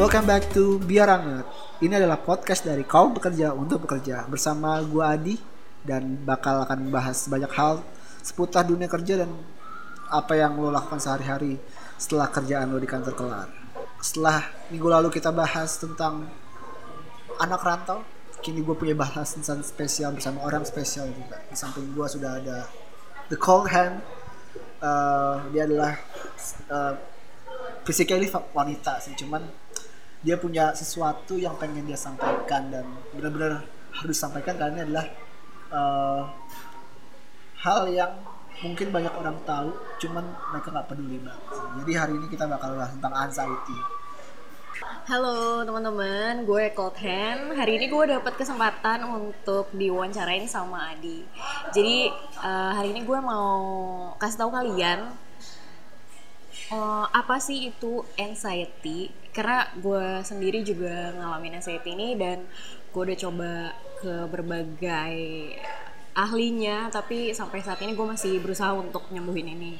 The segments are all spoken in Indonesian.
Welcome back to Biar Anget. Ini adalah podcast dari kaum pekerja untuk bekerja bersama gua Adi dan bakal akan membahas banyak hal seputar dunia kerja dan apa yang lo lakukan sehari-hari setelah kerjaan lo di kantor kelar. Setelah minggu lalu kita bahas tentang anak rantau, kini gue punya bahasan spesial bersama orang spesial juga. Di samping gue sudah ada The Cold Hand. Uh, dia adalah uh, physically wanita sih, cuman dia punya sesuatu yang pengen dia sampaikan dan benar-benar harus sampaikan karena ini adalah uh, hal yang mungkin banyak orang tahu cuman mereka nggak peduli banget jadi hari ini kita bakal bahas tentang anxiety Halo teman-teman, gue Cold Hand. Hari ini gue dapat kesempatan untuk diwawancarain sama Adi. Jadi uh, hari ini gue mau kasih tahu kalian uh, apa sih itu anxiety. Karena gue sendiri juga ngalamin anxiety ini dan gue udah coba ke berbagai ahlinya, tapi sampai saat ini gue masih berusaha untuk nyembuhin ini.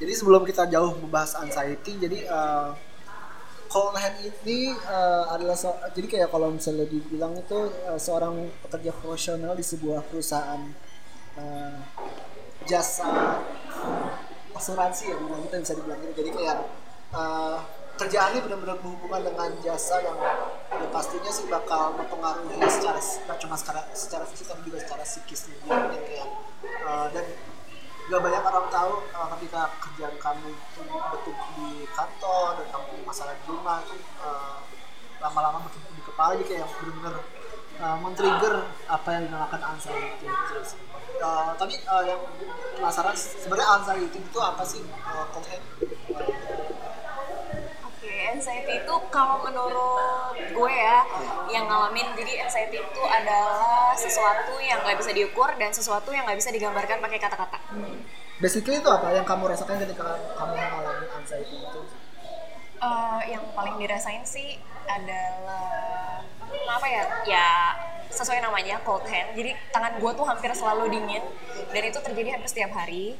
Jadi sebelum kita jauh membahas anxiety, jadi uh, cold hand ini uh, adalah so, jadi kayak kalau misalnya dibilang itu uh, seorang pekerja profesional di sebuah perusahaan uh, jasa asuransi ya kita bisa dibilang gitu. Jadi kayak uh, kerjaannya benar-benar berhubungan dengan jasa yang ya pastinya sih bakal mempengaruhi secara tidak cuma secara secara fisik tapi juga secara psikis nih kayak uh, dan gak banyak orang tahu uh, ketika kerjaan kamu itu betul di kantor dan kamu punya masalah di rumah itu uh, lama-lama makin di kepala. Jadi kayak benar-benar uh, men-trigger apa yang dinamakan anxiety itu uh, tapi uh, yang penasaran sebenarnya anxiety itu apa sih uh, anxiety itu kalau menurut gue ya yang ngalamin jadi anxiety itu adalah sesuatu yang nggak bisa diukur dan sesuatu yang nggak bisa digambarkan pakai kata-kata. Hmm. Basically itu apa yang kamu rasakan ketika kamu mengalami anxiety itu? Uh, yang paling dirasain sih adalah apa ya ya sesuai namanya cold hand. Jadi tangan gue tuh hampir selalu dingin dan itu terjadi hampir setiap hari.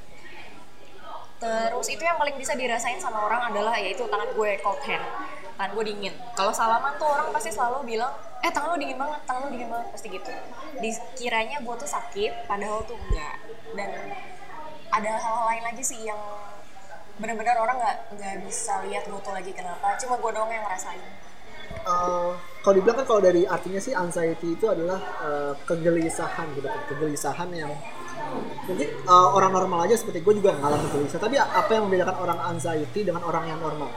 Terus itu yang paling bisa dirasain sama orang adalah yaitu tangan gue cold hand tangan gue dingin. Kalau salaman tuh orang pasti selalu bilang eh tangan lo dingin banget tangan lo dingin banget pasti gitu. Dikiranya gue tuh sakit padahal tuh enggak. Dan ada hal-hal lain lagi sih yang benar-benar orang nggak nggak bisa lihat gue tuh lagi kenapa cuma gue doang yang ngerasain uh, kalau dibilang kan kalau dari artinya sih anxiety itu adalah uh, kegelisahan gitu kegelisahan yang mungkin uh, orang normal aja seperti gue juga ngalamin gelisah. Tapi apa yang membedakan orang anxiety dengan orang yang normal?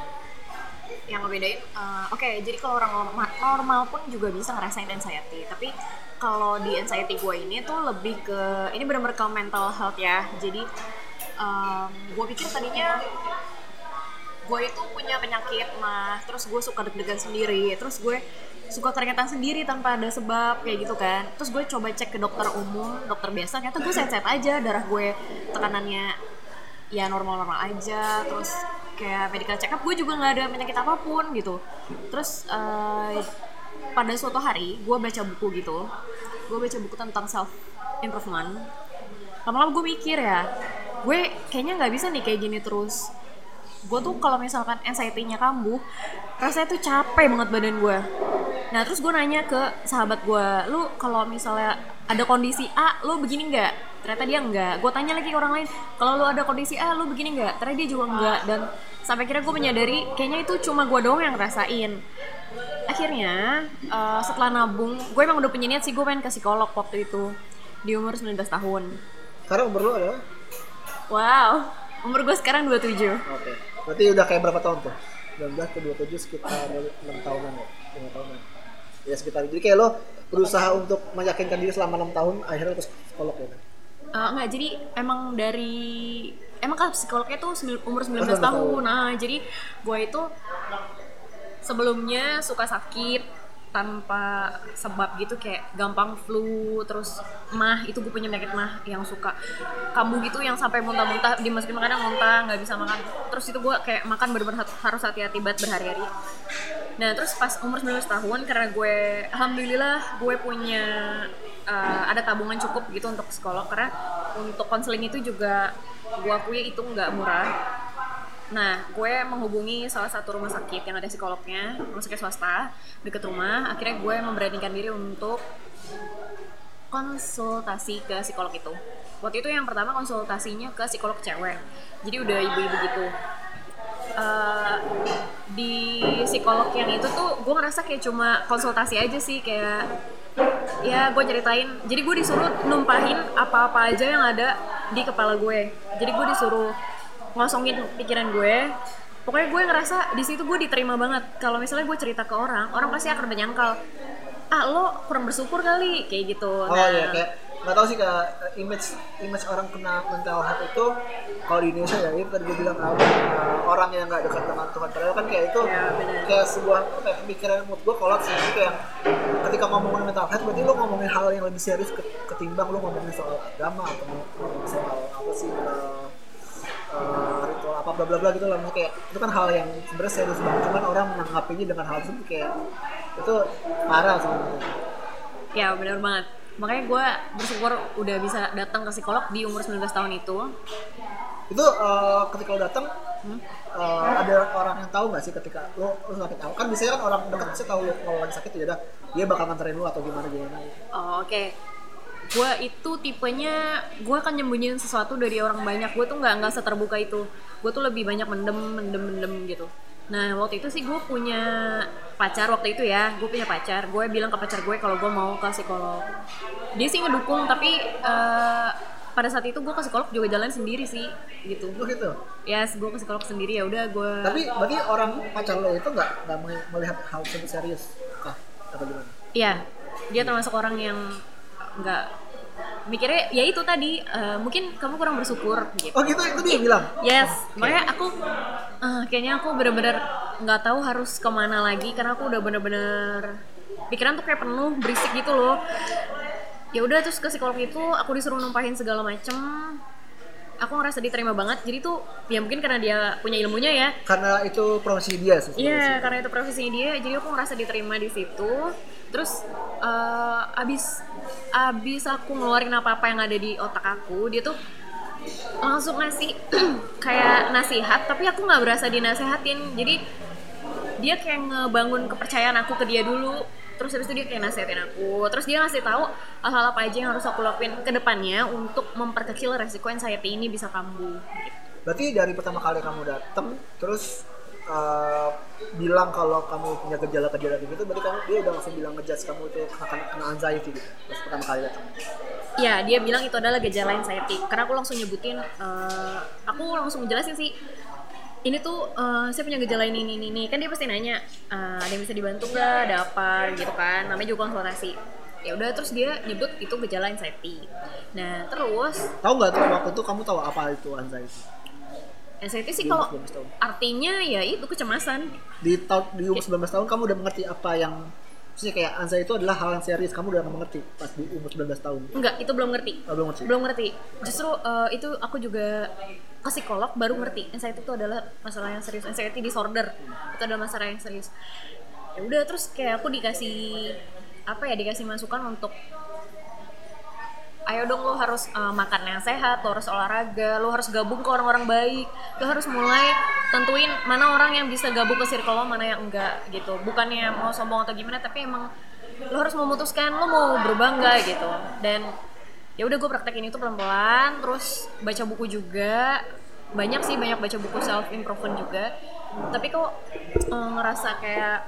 Yang ngebedain uh, oke okay, jadi kalau orang normal, normal pun juga bisa ngerasain anxiety. Tapi kalau di anxiety gue ini tuh lebih ke ini benar-benar ke mental health ya. Jadi um, gue pikir tadinya gue itu punya penyakit mah. Terus gue suka deg-degan sendiri. Terus gue suka keringetan sendiri tanpa ada sebab kayak gitu kan. Terus gue coba cek ke dokter umum dokter biasa. Ternyata gue sehat-sehat aja. Darah gue tekanannya ya normal-normal aja. Terus kayak medical check up gue juga nggak ada penyakit apa pun gitu. Terus uh, pada suatu hari gue baca buku gitu. Gue baca buku tentang self improvement lama-lama gue mikir ya gue kayaknya nggak bisa nih kayak gini terus gue tuh kalau misalkan anxiety-nya kambuh rasanya tuh capek banget badan gue nah terus gue nanya ke sahabat gue lu kalau misalnya ada kondisi A lu begini nggak? Ternyata dia enggak gue tanya lagi ke orang lain kalau lu ada kondisi A lu begini nggak? Ternyata dia juga enggak dan sampai kira gue menyadari kayaknya itu cuma gue doang yang ngerasain. Akhirnya uh, setelah nabung gue emang udah punya niat sih gue pengen ke psikolog waktu itu di umur 19 tahun. Sekarang umur lu adalah? Wow umur gue sekarang 27 oke. okay. Berarti udah kayak berapa tahun tuh 19 ke 27 sekitar 6 tahunan ya 5 tahunan ya sekitar jadi kayak lo berusaha untuk meyakinkan diri selama enam tahun akhirnya ke psikolog ya Uh, enggak, jadi emang dari emang kan psikolognya tuh umur 19 tahun. tahun. Nah, jadi gue itu sebelumnya suka sakit tanpa sebab gitu kayak gampang flu terus mah itu gue punya penyakit mah yang suka. Kambuh gitu yang sampai muntah-muntah dimasukin makanan muntah nggak bisa makan. Terus itu gue kayak makan bener-bener harus hati-hati banget berhari-hari. Nah terus pas umur 19 tahun karena gue alhamdulillah gue punya uh, ada tabungan cukup gitu untuk psikolog karena untuk konseling itu juga gue akui itu nggak murah Nah, gue menghubungi salah satu rumah sakit yang ada psikolognya, rumah sakit swasta deket rumah. Akhirnya gue memberanikan diri untuk konsultasi ke psikolog itu. Waktu itu yang pertama konsultasinya ke psikolog cewek. Jadi udah ibu-ibu gitu. Eh, di psikolog yang itu tuh gue ngerasa kayak cuma konsultasi aja sih kayak ya gue ceritain jadi gue disuruh numpahin apa-apa aja yang ada di kepala gue jadi gue disuruh ngosongin pikiran gue pokoknya gue ngerasa di situ gue diterima banget. Kalau misalnya gue cerita ke orang orang pasti akan menyangkal ah lo kurang bersyukur kali kayak gitu. Oh iya kayak nggak tahu sih kayak image image orang kena mental health itu kalau di Indonesia ya itu tadi gue bilang apa eh, orang yang nggak dekat dengan Tuhan. Padahal kan kayak itu Ya, kayak sebuah ya, pemikiran mood gue kolot sih. Jadi kayak ketika ngomongin mental health berarti lo ngomongin hal yang lebih serius ke- ketimbang lo ngomongin soal agama atau soal apa sih eh, bla bla bla gitu lah. Maksudnya kayak itu kan hal yang sebenarnya serius banget. Cuman orang menanggapinya dengan hal itu kayak itu parah sebenarnya ya benar banget. Makanya gue bersyukur udah bisa datang ke psikolog di umur 19 tahun itu. Itu eh, ketika lo datang Hmm? eh, ada orang yang tahu nggak sih ketika lo, lo sakit? Tahu kan biasanya kan orang dekat sih tahu lo kalau lagi sakit ya udah dia bakal nganterin lo atau gimana gimana Oh, oke. Gue itu tipenya gue akan nyembunyiin sesuatu dari orang banyak. Gue tuh nggak nggak seterbuka itu. Gue tuh lebih banyak mendem, mendem, mendem gitu. Nah waktu itu sih gue punya pacar waktu itu ya. Gue punya pacar. Gue bilang ke pacar gue kalau gue mau ke psikolog. Dia sih ngedukung tapi eh, pada saat itu gue ke psikolog juga jalan sendiri sih gitu. lo gitu Yes, gue ke psikolog sendiri ya udah gue. tapi berarti orang pacar lo itu nggak nggak me- melihat hal serius kah atau gimana Iya, dia termasuk orang yang nggak mikirnya ya itu tadi eh, mungkin kamu kurang bersyukur gitu. oh gitu itu dia bilang Yes, makanya aku eh, kayaknya aku bener-bener nggak tahu harus ke mana lagi karena aku udah bener-bener pikiran tuh kayak penuh berisik gitu loh. Ya udah terus ke psikolog itu aku disuruh numpahin segala macem. Aku ngerasa diterima banget. Jadi tuh ya mungkin karena dia punya ilmunya ya. karena itu profesi dia sih Iya, karena itu profesinya dia, jadi aku ngerasa diterima di situ. Terus eh, abis abis aku ngeluarin apa apa yang ada di otak aku, dia tuh langsung ngasih kayak nasihat, tapi aku nggak berasa dinasehatin. Jadi dia kayak ngebangun kepercayaan aku ke dia dulu. Terus habis itu dia kayak nasihatin aku. Terus dia ngasih tahu hal-hal apa aja yang harus aku lakuin ke depannya untuk memperkecil resiko anxiety ini bisa kambuh. Berarti dari pertama kali kamu datang terus eh, bilang kalau kamu punya gejala-gejala kayak gitu berarti kamu dia udah langsung bilang ngejudge kamu itu kena, kena anxiety gitu pas pertama kali datang Ya, dia bilang itu adalah gejala anxiety. Karena aku langsung nyebutin, eh, aku langsung jelasin sih. Ini tuh eh, saya punya gejala ini, ini, ini. Kan dia pasti nanya, eh, ada yang bisa dibantu nggak? Ada apa? Gitu kan. Namanya juga konsultasi. Ya udah, terus dia nyebut itu gejala anxiety. Nah, terus tahu nggak tuh waktu itu kamu tahu apa itu anxiety anxiety sih Di kalau umur 19 tahun. artinya ya itu kecemasan. di tahun di umur 19 tahun kamu udah mengerti apa yang maksudnya kayak anxiety itu adalah hal yang serius kamu udah mengerti pas di umur 19 tahun Enggak, itu belum ngerti. oh, belum ngerti belum ngerti justru eh, itu aku juga ke psikolog baru ngerti anxiety itu adalah masalah yang serius anxiety disorder itu adalah masalah yang serius ya udah terus kayak aku dikasih apa ya dikasih masukan untuk ayo dong lo harus eh, makan yang sehat lo harus olahraga lo harus gabung ke orang-orang baik. Lo harus mulai tentuin mana orang yang bisa gabung ke circle lo mana yang enggak gitu. Bukannya mau sombong atau gimana tapi emang lo harus memutuskan lo mau berubah enggak gitu. Dan ya udah gue praktekin itu pelan-pelan terus baca buku juga. Banyak sih banyak baca buku self improvement juga. Tapi kok eh, ngerasa kayak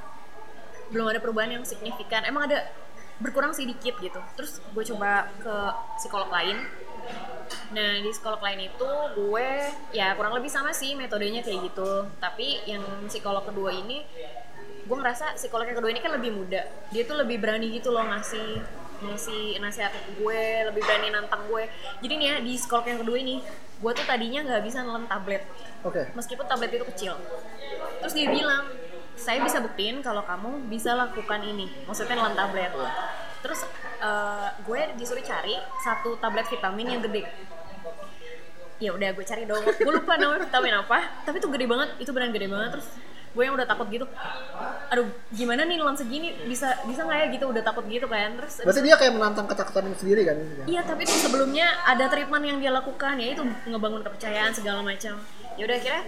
belum ada perubahan yang signifikan. Emang ada berkurang sih dikit gitu. Terus gue coba ke psikolog lain. Nah di psikolog lain itu gue ya kurang lebih sama sih metodenya kayak gitu. Tapi yang psikolog kedua ini gue ngerasa psikolog yang kedua ini kan lebih muda. Dia tuh lebih berani gitu loh ngasih ngasih nasihat ke gue lebih berani nantang gue. Jadi nih ya di psikolog yang kedua ini gue tuh tadinya nggak bisa nelen tablet. Oke. Meskipun tablet itu kecil. Terus dia bilang saya bisa buktiin kalau kamu bisa lakukan ini. Maksudnya nelen tablet. Terus eh, gue disuruh cari satu tablet vitamin yang gede. Ya udah gue cari dong. Gue lupa namanya vitamin apa tapi itu gede banget. Itu beneran gede banget. Terus gue yang udah takut gitu. Aduh gimana nih nelen segini? Bisa bisa nggak ya gitu? Udah takut gitu kan. Terus berarti dia kayak menantang ketakutan sendiri kan? Iya tapi tuh sebelumnya ada treatment yang dia lakukan ya itu ngebangun kepercayaan segala macam. Ya udah akhirnya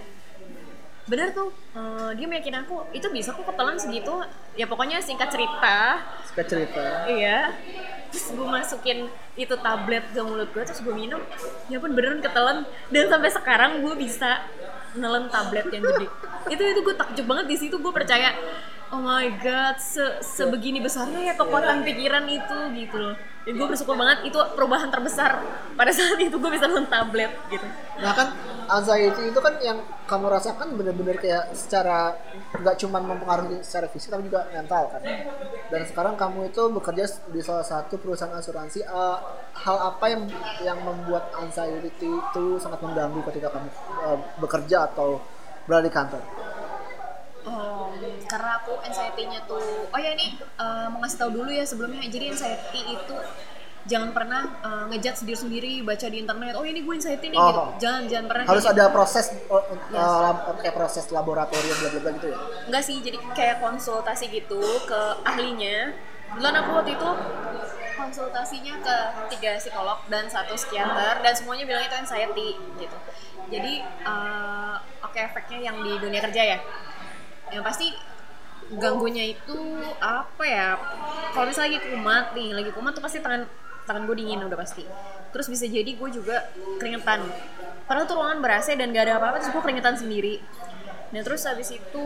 bener tuh. Eh, dia meyakin aku itu bisa kok ketelan segitu. Ya pokoknya singkat cerita. Suka cerita. iya. Terus gue masukin itu tablet ke mulut gue terus gue minum. Ya pun beneran ketelan. Dan sampai sekarang gue bisa nelen tablet yang gede. Itu itu gue takjub banget di situ. Gue percaya oh my god se sebegini besarnya ya kekuatan pikiran itu gitu loh dan gue bersyukur banget itu perubahan terbesar pada saat itu gue bisa nelen tablet gitu Nah kan anxiety itu kan yang kamu rasakan bener-bener kayak secara nggak cuma mempengaruhi secara fisik tapi juga mental kan. Dan sekarang kamu itu bekerja di salah satu perusahaan asuransi. Eh, hal apa yang yang membuat anxiety itu sangat mengganggu ketika kamu eh, bekerja atau berada di kantor? Oh, karena aku anxiety-nya tuh oh ya ini eh, mau ngasih tahu dulu ya sebelumnya jadi anxiety itu jangan pernah eh, ngejudge diri sendiri baca di internet oh ini gue anxiety nih Oh. gitu jangan jangan pernah Harus kayak gitu. ada proses eh, Yes. lab- kayak proses laboratorium bla bla bla gitu ya. enggak sih jadi kayak konsultasi gitu ke ahlinya Duluan aku waktu itu konsultasinya ke tiga psikolog dan satu psikiater dan semuanya bilang itu anxiety gitu jadi eh, oke efeknya yang di dunia kerja ya yang pasti ganggunya itu apa ya? Kalau misalnya lagi kumat nih lagi kumat tuh pasti tangan tangan gue dingin udah pasti. Terus bisa jadi gue juga keringetan. Padahal tuh ruangan ber dan gak ada apa-apa terus gue keringetan sendiri. Nah terus habis itu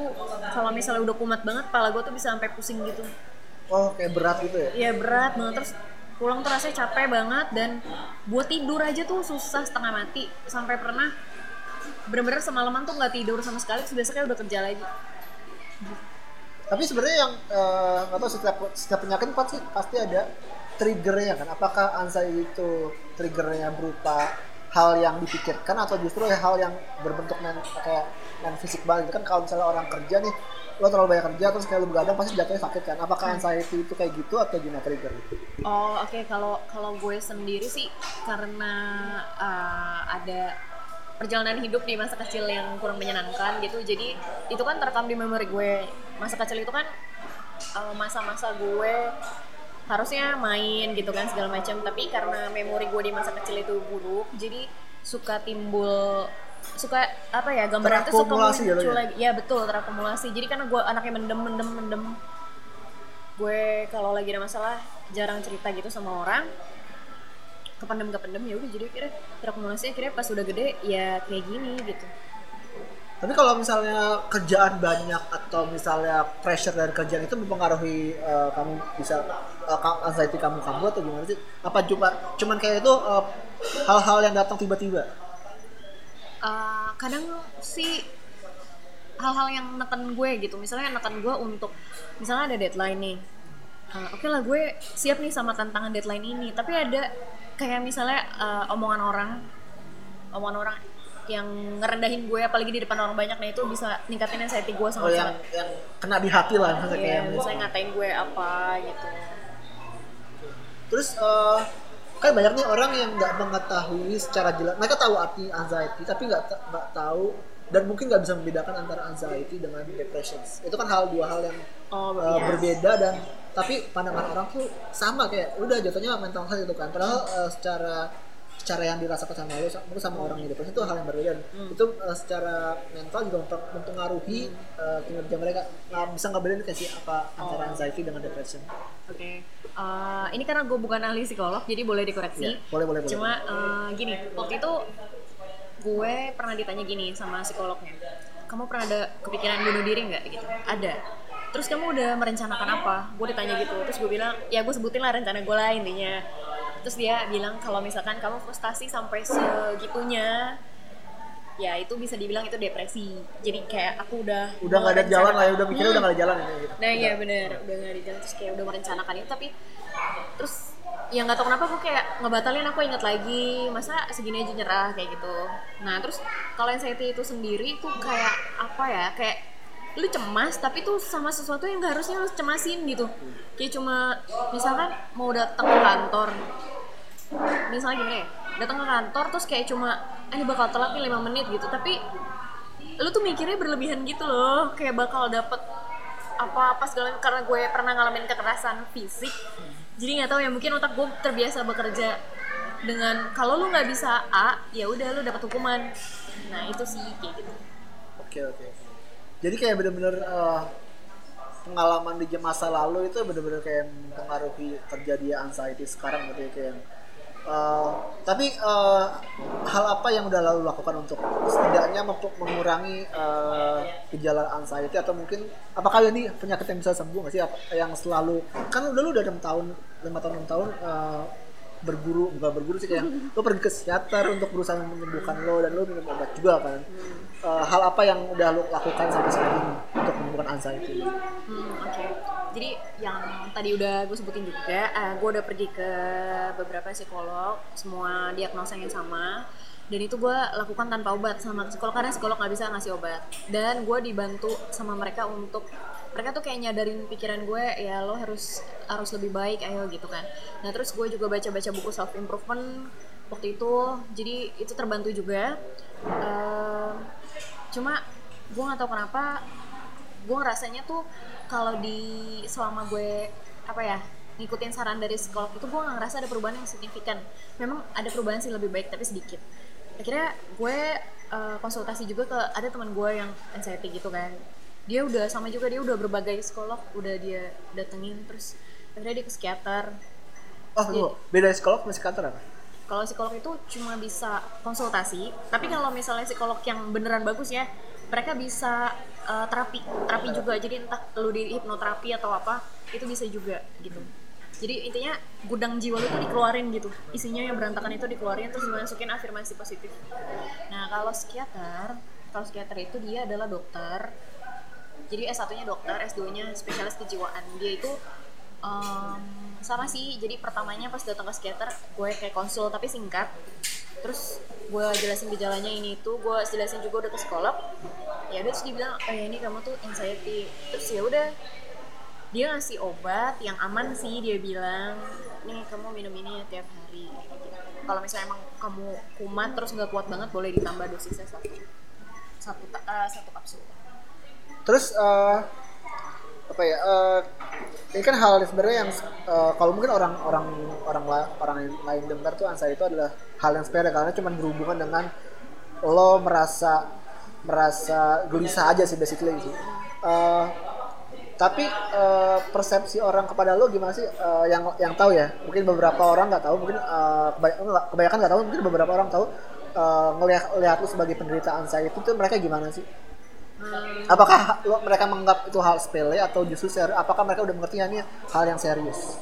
kalau misalnya udah kumat banget pala gue tuh bisa sampai pusing gitu. Oh kayak berat gitu ya. Iya berat banget. Terus pulang tuh rasanya capek banget dan buat tidur aja tuh susah setengah mati. Sampai pernah bener-bener semalaman tuh nggak tidur sama sekali terus besoknya udah kerja lagi Tapi sebenarnya yang eh, nggak tahu setiap setiap penyakit pasti pasti ada triggernya kan. Apakah anxiety itu triggernya berupa hal yang dipikirkan atau justru ya hal yang berbentuk men, kayak non fisik banget kan kalau misalnya orang kerja nih lo terlalu banyak kerja terus kayak lo begadang pasti jatuhnya sakit kan? Apakah anxiety itu kayak gitu atau gimana trigger? Oh oke. Kalau kalau gue sendiri sih karena uh, ada perjalanan hidup di masa kecil yang kurang menyenangkan gitu. Jadi itu kan terekam di memori gue. Masa kecil itu kan uh, masa-masa gue harusnya main gitu kan segala macam. Tapi karena memori gue di masa kecil itu buruk jadi suka timbul suka apa ya gambaran itu suka Terakumulasi muncul jatuhnya? lagi. Ya betul terakumulasi. Jadi karena gue anaknya mendem mendem mendem. Gue kalau lagi ada masalah jarang cerita gitu sama orang kependem kependem ya udah jadi akhirnya terakumulasi akhirnya pas udah gede ya kayak gini gitu. Tapi kalau misalnya kerjaan banyak atau misalnya pressure dari kerjaan itu mempengaruhi eh, kamu bisa ka- anxiety kamu kamu atau gimana sih? Apa cuma cuman kayak itu eh, hal-hal yang datang tiba-tiba? Uh, kadang sih hal-hal yang neken gue gitu. Misalnya neken gue untuk misalnya ada deadline nih. Uh, oke lah gue siap nih sama tantangan deadline ini tapi ada kayak misalnya uh, omongan orang omongan orang yang ngerendahin gue apalagi di depan orang banyak nah itu bisa ningkatin anxiety gue oh sangat. yang yang kena di hati lah misalnya Iya, kayak misalnya ngatain gue apa gitu. Terus eh, kan banyak nih orang yang nggak mengetahui secara jelas mereka tahu arti anxiety tapi nggak nggak tahu dan mungkin nggak bisa membedakan antara anxiety dengan depression itu kan hal dua hal yang oh uh, iya. berbeda dan tapi pandangan orang tuh sama kayak udah jatuhnya mental health itu kan padahal uh, secara secara yang dirasakan sama lu mungkin sama orang yang depresi itu hal yang berbeda Hmm. itu uh, secara mental juga memper- mempengaruhi uh, kinerja mereka nah, bisa nggak kayak sih apa antara Oh. anxiety dengan depression Oke, Eh, ini karena gue bukan ahli psikolog, jadi boleh dikoreksi. Iya, boleh, boleh, boleh. Cuma eh, gini, waktu itu gue pernah ditanya gini sama psikolognya, kamu pernah ada kepikiran bunuh diri nggak? Gitu. Ada. Terus kamu udah merencanakan apa? Gue ditanya gitu. Terus gue bilang, ya gue sebutin lah rencana gue lah intinya. Terus dia bilang kalau misalkan kamu frustasi sampai segitunya, ya itu bisa dibilang itu depresi. Jadi kayak aku udah udah nggak ada jalan lah ya udah mikirnya Hmm. udah nggak ada jalan ini gitu Nah iya bener, udah gak ada jalan terus kayak udah merencanakan itu tapi terus ya nggak tahu kenapa gue kayak ngebatalin aku inget lagi masa segini aja nyerah? kayak gitu. Nah terus kalau anxiety itu sendiri tuh kayak apa ya kayak lu cemas tapi tuh sama sesuatu yang gak harusnya lu cemasin gitu. Kayak cuma misalkan mau datang ke kantor misalnya gimana ya datang ke kantor terus kayak cuma "Ah, ini bakal telat nih 5 menit gitu. Tapi lu tuh mikirnya berlebihan gitu loh kayak bakal dapet apa-apa segala karena gue pernah ngalamin kekerasan fisik jadi nggak tahu ya mungkin otak gue terbiasa bekerja dengan kalau lu nggak bisa A ya udah lu dapat hukuman. Nah itu sih kayak gitu. Oke oke. Jadi kayak bener-bener uh, pengalaman di masa lalu itu bener-bener kayak mempengaruhi terjadi anxiety sekarang gitu ya kayak Uh, tapi uh, hal apa yang udah lalu lakukan untuk setidaknya untuk mengurangi uh, anxiety atau mungkin apakah ini penyakit yang bisa sembuh nggak sih? Yang selalu kan udah lu udah enam tahun lima tahun enam tahun uh, berguru bukan berguru sih kayak lo pergi ke psikiater untuk berusaha menyembuhkan lo dan lo minum obat juga kan. Uh, hal apa yang udah lo lakukan sampai ini untuk menyembuhkan anxiety hmm, oke. okay. Jadi yang tadi udah gue sebutin juga uh, gue udah pergi ke beberapa psikolog semua diagnosanya sama. Dan itu gue lakukan tanpa obat sama psikolog karena psikolog nggak bisa ngasih obat. Dan gue dibantu sama mereka untuk mereka tuh kayak nyadarin pikiran gue ya lo harus harus lebih baik ayo gitu kan. Nah terus gue juga baca baca buku self improvement waktu itu. Jadi itu terbantu juga. Uh, cuma gue nggak tahu kenapa gue ngerasanya tuh kalau di selama gue apa ya ngikutin saran dari psikolog itu gue nggak ngerasa ada perubahan yang signifikan. Memang ada perubahan sih lebih baik tapi sedikit. Akhirnya gue uh, konsultasi juga ke ada teman gue yang anxiety gitu kan. Dia udah sama juga dia udah berbagai psikolog udah dia datengin terus akhirnya dia ke psikiater. Oh dia, beda psikolog sama psikiater apa kalau psikolog itu cuma bisa konsultasi tapi kalau misalnya psikolog yang beneran bagus ya mereka bisa uh, terapi terapi juga. Jadi entah lu di hipnoterapi atau apa itu bisa juga gitu. Jadi intinya gudang jiwa lu tuh dikeluarin gitu. Isinya yang berantakan itu dikeluarin terus dimasukin afirmasi positif. Nah kalau psikiater kalau psikiater itu dia adalah dokter. Jadi S1 nya dokter S2 nya spesialis kejiwaan. Dia itu um, sama sih jadi pertamanya pas datang ke psikiater gue kayak konsul tapi singkat. Terus gue jelasin gejalanya ini itu gue jelasin juga udah ke psikolog. Ya dia bilang oh ya ini kamu tuh anxiety. Terus ya udah dia ngasih obat yang aman sih dia bilang nih kamu minum ini ya tiap hari. Kalau misalnya emang kamu kumat terus nggak kuat banget boleh ditambah dosisnya satu. Satu uh, satu kapsul. Terus uh, apa ya uh, ini kan hal sebenarnya yang uh, kalau mungkin orang orang orang orang lain dengar tuh ansa itu adalah hal yang sepele karena cuma berhubungan dengan lo merasa merasa gelisah aja sih basically sih uh, tapi uh, persepsi orang kepada lo gimana sih? Uh, yang yang tahu ya mungkin beberapa orang nggak tahu mungkin uh, kebanyakan nggak tahu mungkin beberapa orang tahu uh, ngelihat lihat lo sebagai penderita anxiety itu mereka gimana sih Apakah lo, mereka menganggap itu hal sepele atau justru serius? Apakah mereka udah mengerti ini hal yang serius?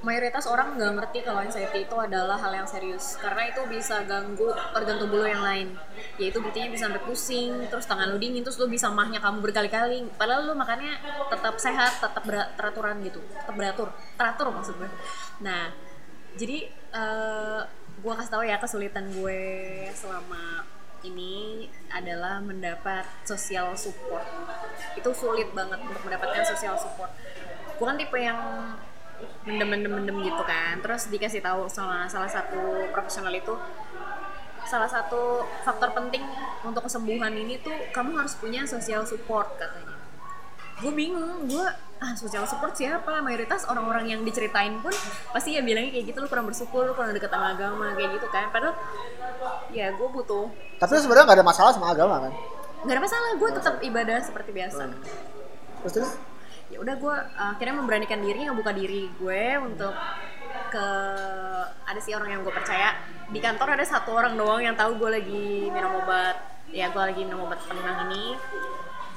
Mayoritas orang nggak ngerti kalau anxiety itu adalah hal yang serius. Karena itu bisa ganggu organ tubuh lo yang lain. Yaitu buktinya bisa sampai pusing terus tangan lo dingin terus lo bisa mahnya kamu berkali-kali. Padahal lo makannya tetap sehat tetap teraturan gitu. Tetap beratur. Teratur maksud gue. Nah jadi uh, eh, gue kasih tahu ya kesulitan gue selama ini adalah mendapat social support. Itu sulit banget untuk mendapatkan social support. Gue kan tipe yang mendem-mendem-mendem gitu kan. Terus dikasih tahu sama salah satu profesional itu salah satu faktor penting untuk kesembuhan ini tuh kamu harus punya social support katanya. Gue bingung gue ah social support siapa? Mayoritas orang-orang yang diceritain pun pasti ya bilangnya kayak gitu lu kurang bersyukur lu kurang deket sama agama kayak gitu kan. Padahal ya gue butuh tapi sebenarnya nggak ada masalah sama agama kan? Nggak ada masalah gue tetap ibadah seperti biasa. Hmm. terus terus? Ya udah gue uh, akhirnya memberanikan diri ngebuka diri gue untuk ke ada sih orang yang gue percaya. Di kantor ada satu orang doang yang tahu gue lagi minum obat. Ya gue lagi minum obat penenang ini.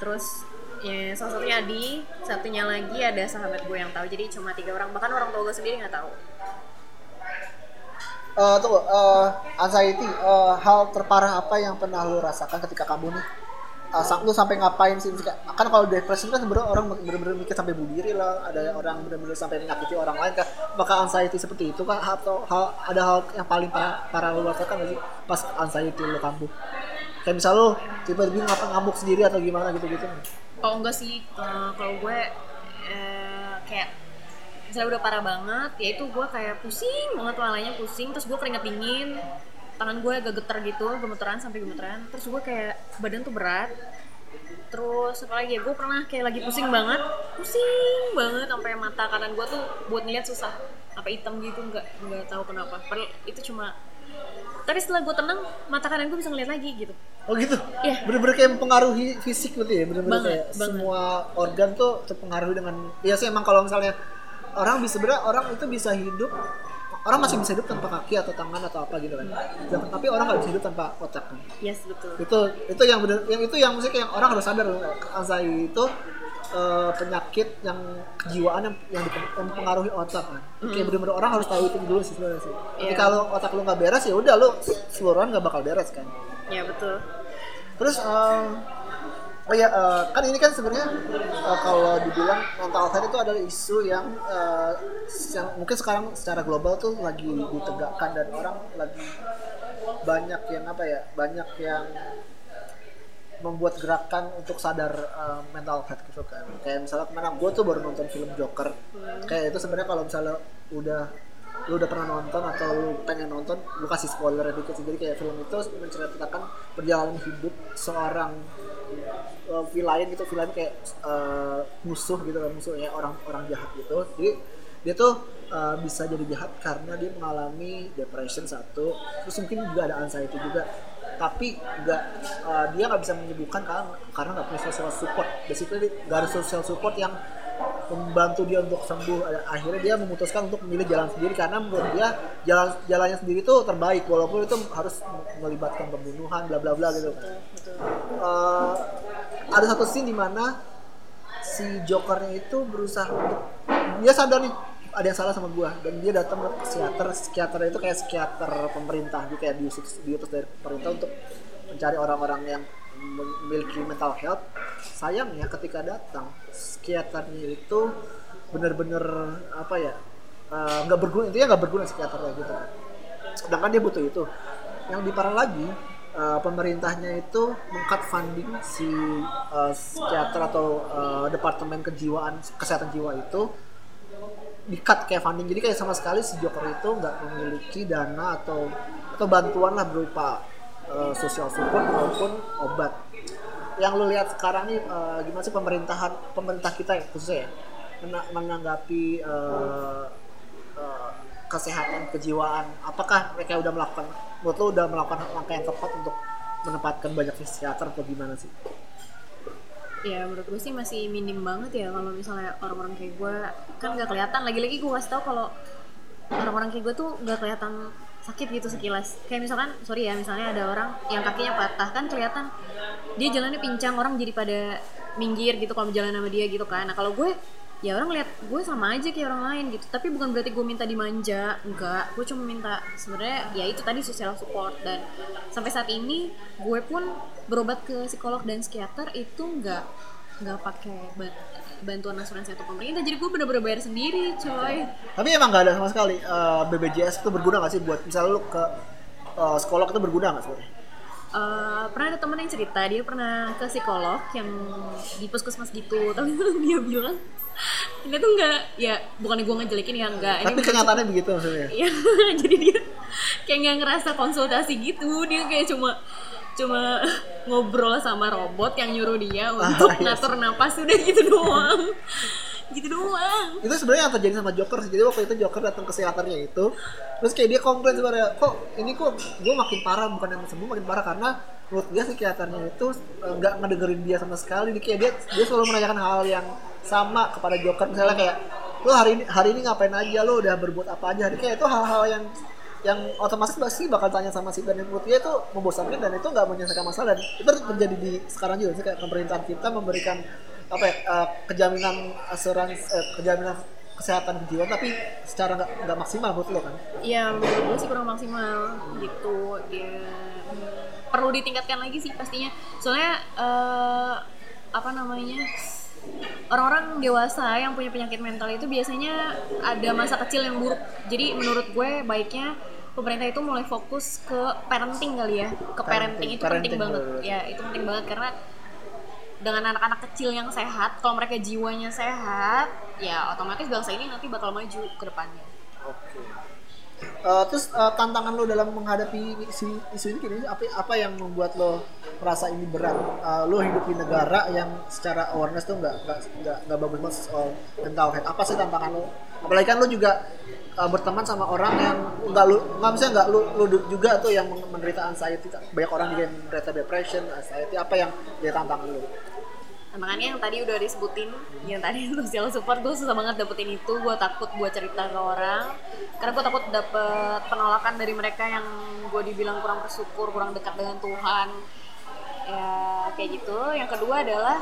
Terus ya salah satunya Adi satunya lagi ada sahabat gue yang tahu. Jadi cuma tiga orang bahkan orang tua gue sendiri nggak tahu. Uh, tunggu uh, anxiety uh, hal terparah apa yang pernah lo rasakan ketika kamu nih? Uh, lu sampai ngapain sih? Kan kalau depresi kan sebenarnya orang benar-benar mikir sampai bunuh diri lah. Ada orang benar-benar sampai menyakiti orang lain kan. Maka anxiety seperti itu kan atau hal ada hal yang paling parah, parah lo rasakan sih pas anxiety lo kambuh? Kayak misal lo tiba-tiba ngapa ngamuk sendiri atau gimana gitu-gitu kalau enggak sih uh, kalau gue uh, kayak misalnya udah parah banget ya itu gue kayak pusing banget walanya pusing terus gue keringet dingin tangan gue agak getar gitu gemeteran sampai gemeteran. Terus gue kayak badan tuh berat. Terus apa lagi ya gue pernah kayak lagi pusing banget pusing banget sampai mata kanan gue tuh buat ngeliat susah apa hitam gitu nggak nggak tahu kenapa. Padahal itu cuma tapi setelah gue tenang mata kanan gue bisa ngeliat lagi gitu Oh gitu? Iya. Bener-bener kayak mempengaruhi fisik gitu ya? Bener-bener Banget, kayak banget. semua organ tuh terpengaruhi dengan... Iya sih emang kalau misalnya orang bisa sebenarnya orang itu bisa hidup orang masih bisa hidup tanpa kaki atau tangan atau apa gitu kan Dan- tapi orang nggak bisa hidup tanpa otak kan yes betul itu itu yang bener yang itu yang mesti kayak orang harus sadar loh, anxiety itu eh, penyakit yang kejiwaan yang yang, mempengaruhi otak kan. Kayak bener-bener orang harus tahu itu dulu sih sebenarnya sih. Iya. kalau otak lu nggak beres ya udah lu seluruhan nggak bakal beres kan. Ya betul. Terus em, oh ya eh, kan ini kan sebenarnya eh, kalau dibilang mental health itu adalah isu yang eh, yang mungkin sekarang secara global tuh lagi ditegakkan dan orang lagi banyak yang apa ya banyak yang membuat gerakan untuk sadar eh, mental health gitu kan. Kayak misalnya ke mana gue tuh baru nonton film Joker. Kayak itu sebenarnya kalau misalnya udah lu udah pernah nonton atau lu pengen nonton lu kasih spoiler dikit sih. Jadi kayak film itu menceritakan perjalanan hidup seorang uh, villain gitu. Villain kayak uh, musuh gitu kan musuh ya orang orang jahat gitu. Jadi dia tuh uh, bisa jadi jahat karena dia mengalami depression satu terus mungkin juga ada anxiety juga. Tapi nggak uh, dia nggak bisa menyembuhkan karena karena nggak punya social support. Basically nggak ada social support yang membantu dia untuk sembuh. Akhirnya dia memutuskan untuk memilih jalan sendiri karena menurut dia jalan jalannya sendiri itu terbaik. Walaupun itu harus melibatkan pembunuhan bla bla bla gitu kan. Eh, ada satu scene di mana si Jokernya itu berusaha untuk dia sadar nih ada yang salah sama gua. Dan dia datang ke psikiater psikiater itu kayak psikiater pemerintah dia kayak diutus diutus dari pemerintah untuk mencari orang-orang yang memiliki mental health. Sayangnya ketika datang psikiaternya itu bener-bener apa ya eh, nggak berguna intinya nggak berguna psikiaternya gitu. Sedangkan dia butuh itu. Yang diparah lagi eh, pemerintahnya itu mengkat funding si eh, psikiater atau eh, departemen kejiwaan kesehatan jiwa itu di-cut kayak funding. Jadi kayak sama sekali si Joker itu nggak memiliki dana atau atau bantuan lah berupa eh, social support maupun obat. Yang lu lihat sekarang nih eh, gimana sih pemerintahan pemerintah kita ya khususnya ya mena- menanggapi eh, eh, kesehatan kejiwaan. Apakah mereka udah melakukan menurut lu udah melakukan langkah yang tepat untuk menempatkan banyak psikiater atau gimana sih ya menurut gue sih masih minim banget ya kalau misalnya orang-orang kayak gue kan nggak kelihatan. Lagi-lagi gue kasih tau kalau orang-orang kayak gue tuh nggak kelihatan sakit gitu sekilas. Kayak misalkan sorry ya misalnya ada orang yang kakinya patah kan kelihatan. Dia jalannya pincang orang jadi pada minggir gitu kalau jalan sama dia gitu kan. Nah kalau gue ya orang lihat gue sama aja kayak orang lain gitu. Tapi bukan berarti gue minta dimanja enggak. Gue cuma minta sebenarnya ya itu tadi social support. Dan sampai saat ini gue pun berobat ke psikolog dan psikiater itu enggak nggak pakai ba- bantuan asuransi atau pemerintah. Jadi gue bener-bener bayar sendiri coy. Tapi emang nggak ada sama sekali eh, BPJS itu berguna nggak sih buat misalnya lu ke eh, sekolah itu berguna nggak sebenarnya Eh, pernah ada temen yang cerita dia pernah ke psikolog yang di puskesmas gitu. Tapi dia bilang ini tuh enggak ya bukan gue ngejelekin ya enggak tapi kenyataannya begitu maksudnya? Iya, jadi dia kayak nggak ngerasa konsultasi gitu, dia kayak cuma cuma ngobrol sama robot yang nyuruh dia untuk iya ngatur napas udah gitu doang, gitu doang. itu sebenarnya yang terjadi sama Joker sih. Jadi waktu itu Joker datang ke psikiaternya itu, terus kayak dia komplain sebenarnya, kok ini kok gue makin parah bukan yang sembuh makin parah karena menurut dia psikiaternya itu eh, nggak ngedengerin dia sama sekali. Dia kayak dia dia selalu menanyakan hal yang sama kepada Joker misalnya kayak lo hari ini hari ini ngapain aja lo udah berbuat apa aja. Jadi kayak itu hal-hal yang yang otomatis pasti bakal tanya sama si dan menurut dia itu membosankan dan itu nggak menyelesaikan masalah dan itu terjadi di sekarang juga sih kayak pemerintahan kita memberikan apa ya eh, kejaminan asuransi eh, kejaminan kesehatan kejiwaan tapi secara nggak nggak maksimal menurut lo kan Ya menurut gue sih kurang maksimal gitu, hmm, perlu ditingkatkan lagi sih pastinya. Soalnya eh, apa namanya orang-orang dewasa yang punya penyakit mental itu biasanya ada masa kecil yang buruk. Jadi menurut gue baiknya pemerintah itu mulai fokus ke parenting kali ya, ke parenting, Parenting, itu penting parenting, banget. betul. Ya itu penting banget karena dengan anak-anak kecil yang sehat, kalau mereka jiwanya sehat, ya otomatis bangsa ini nanti bakal maju ke depannya. oke. Eh, terus eh, tantangan lo dalam menghadapi isu, isu ini gini apa apa yang membuat lo merasa ini berat? Eh, lo hidup di negara yang secara awareness tuh nggak nggak nggak bagus banget soal mental health. Apa sih tantangan lo? Apalagi kan lo juga uh, berteman sama orang yang nggak lu nggak bisa nggak lu, lu juga tuh yang menderita anxiety. Banyak orang juga yang menderita depression anxiety. Apa yang dia tantangan lu Nah, makanya yang tadi udah disebutin, yang tadi social support gue susah banget dapetin itu, gue takut buat cerita ke orang, karena gue takut dapet penolakan dari mereka yang gue dibilang kurang bersyukur, kurang dekat dengan Tuhan, ya kayak gitu. Yang kedua adalah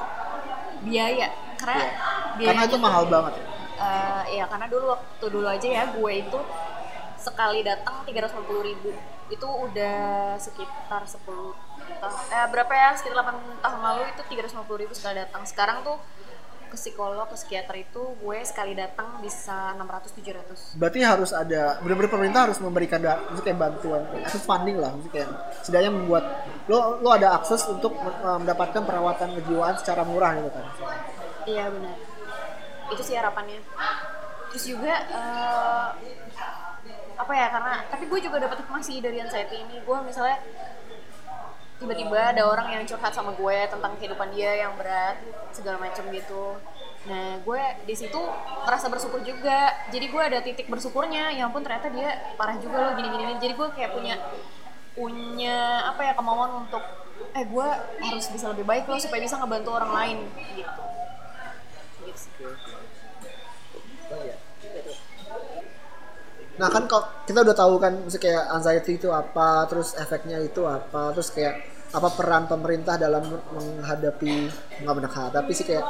biaya, karena ya. biaya karena itu mahal banget. Uh, ya karena dulu waktu dulu aja ya gue itu sekali datang 350 ribu. Itu udah sekitar 10 eh, berapa ya? Sekitar 8 tahun lalu itu 350 ribu sekali datang. Sekarang tuh ke psikolog ke psikiater itu gue sekali datang bisa 600 700 berarti harus ada benar-benar pemerintah harus memberikan maksudnya kayak bantuan akses funding lah maksudnya kayak setidaknya membuat lo lo ada akses untuk mendapatkan perawatan kejiwaan secara murah gitu kan? Iya benar. Itu sih harapannya. Terus juga uh, apa ya karena tapi gue juga dapat hikmah dari anxiety ini. Gue misalnya tiba-tiba ada orang yang curhat sama gue tentang kehidupan dia yang berat segala macam gitu. Nah gue di situ merasa bersyukur juga. Jadi gue ada titik bersyukurnya. Ya ampun ternyata dia parah juga loh gini-gini jadi gue kayak punya punya apa ya kemauan untuk eh gue harus bisa lebih baik loh supaya bisa ngebantu orang lain gitu. Gitu Nah kan kalau kita udah tahu kan, misalnya kayak anxiety itu apa, terus efeknya itu apa, terus kayak apa peran pemerintah dalam menghadapi nggak menghadapi sih kayak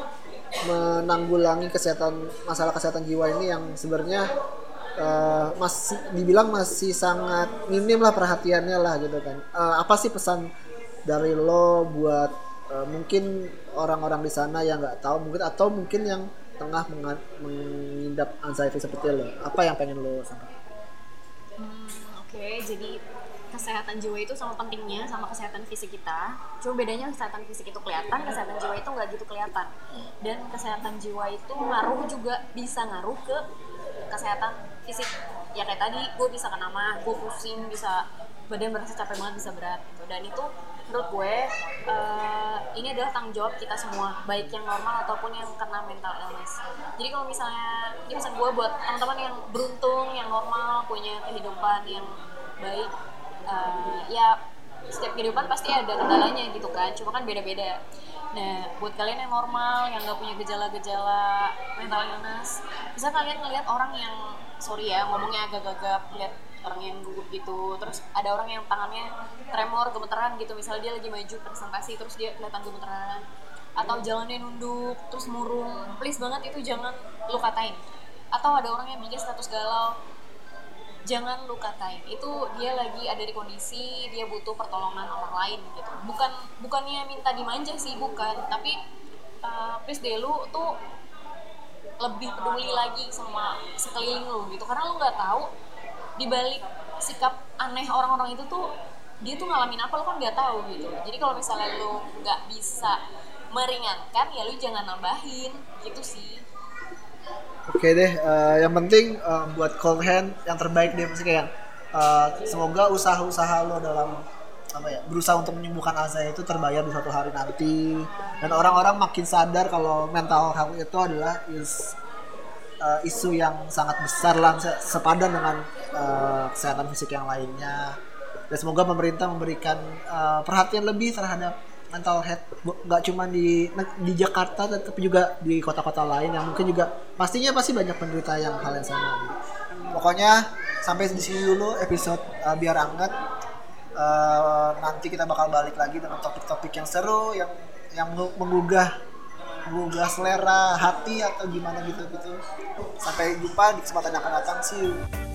menanggulangi kesehatan masalah kesehatan jiwa ini yang sebenarnya uh, masih dibilang masih sangat minim lah perhatiannya lah gitu kan. Uh, apa sih pesan dari lo buat uh, mungkin orang-orang di sana yang nggak tahu mungkin atau mungkin yang tengah mengidap anxiety seperti lo apa yang pengen lo sampaikan? Hmm, Oke, okay. jadi kesehatan jiwa itu sama pentingnya sama kesehatan fisik kita. Cuma bedanya kesehatan fisik itu kelihatan, kesehatan jiwa itu nggak gitu kelihatan. Dan kesehatan jiwa itu ngaruh juga bisa ngaruh ke kesehatan fisik. Ya kayak tadi, gue bisa kena mah, gue pusing, bisa badan berasa capek banget, bisa berat gitu. Dan itu menurut gue uh, ini adalah tanggung jawab kita semua baik yang normal ataupun yang kena mental illness jadi kalau misalnya ini pesan gue buat teman-teman yang beruntung yang normal punya kehidupan yang baik uh, ya setiap kehidupan pasti ada kendalanya gitu kan cuma kan beda-beda. Nah buat kalian yang normal yang nggak punya gejala-gejala mental illness bisa kalian ngeliat orang yang sorry ya ngomongnya agak gagap lihat orang yang gugup gitu terus ada orang yang tangannya tremor gemeteran gitu misalnya dia lagi maju presentasi terus dia kelihatan gemeteran atau jalannya nunduk terus murung please banget itu jangan lu katain. Atau ada orang yang bikin status galau jangan lu katain. Itu dia lagi ada di kondisi dia butuh pertolongan orang lain gitu. Bukan bukannya minta dimanja sih bukan. Tapi uh, please deh lu tuh lebih peduli lagi sama sekeliling lu gitu. Karena lu nggak tahu dibalik sikap aneh orang-orang itu tuh dia tuh ngalamin apa lo kan nggak tahu gitu. Jadi kalau misalnya lo nggak bisa meringankan ya lo jangan nambahin gitu sih oke deh uh, yang penting uh, buat cold hand yang terbaik deh mesti kayak uh, semoga usaha-usaha lo dalam apa ya berusaha untuk menyembuhkan asa itu terbayar di suatu hari nanti. Dan orang-orang makin sadar kalau mental health itu adalah is uh, isu yang sangat besar lah sepadan dengan uh, kesehatan fisik yang lainnya. Dan semoga pemerintah memberikan uh, perhatian lebih terhadap mental health nggak cuma di di Jakarta tapi juga di kota-kota lain yang mungkin juga pastinya pasti banyak penderita yang hal yang sama. Pokoknya sampai di sini dulu episode uh, biar anget. Uh, nanti kita bakal balik lagi dengan topik-topik yang seru yang yang menggugah menggugah selera hati atau gimana gitu gitu sampai jumpa di kesempatan yang akan datang. You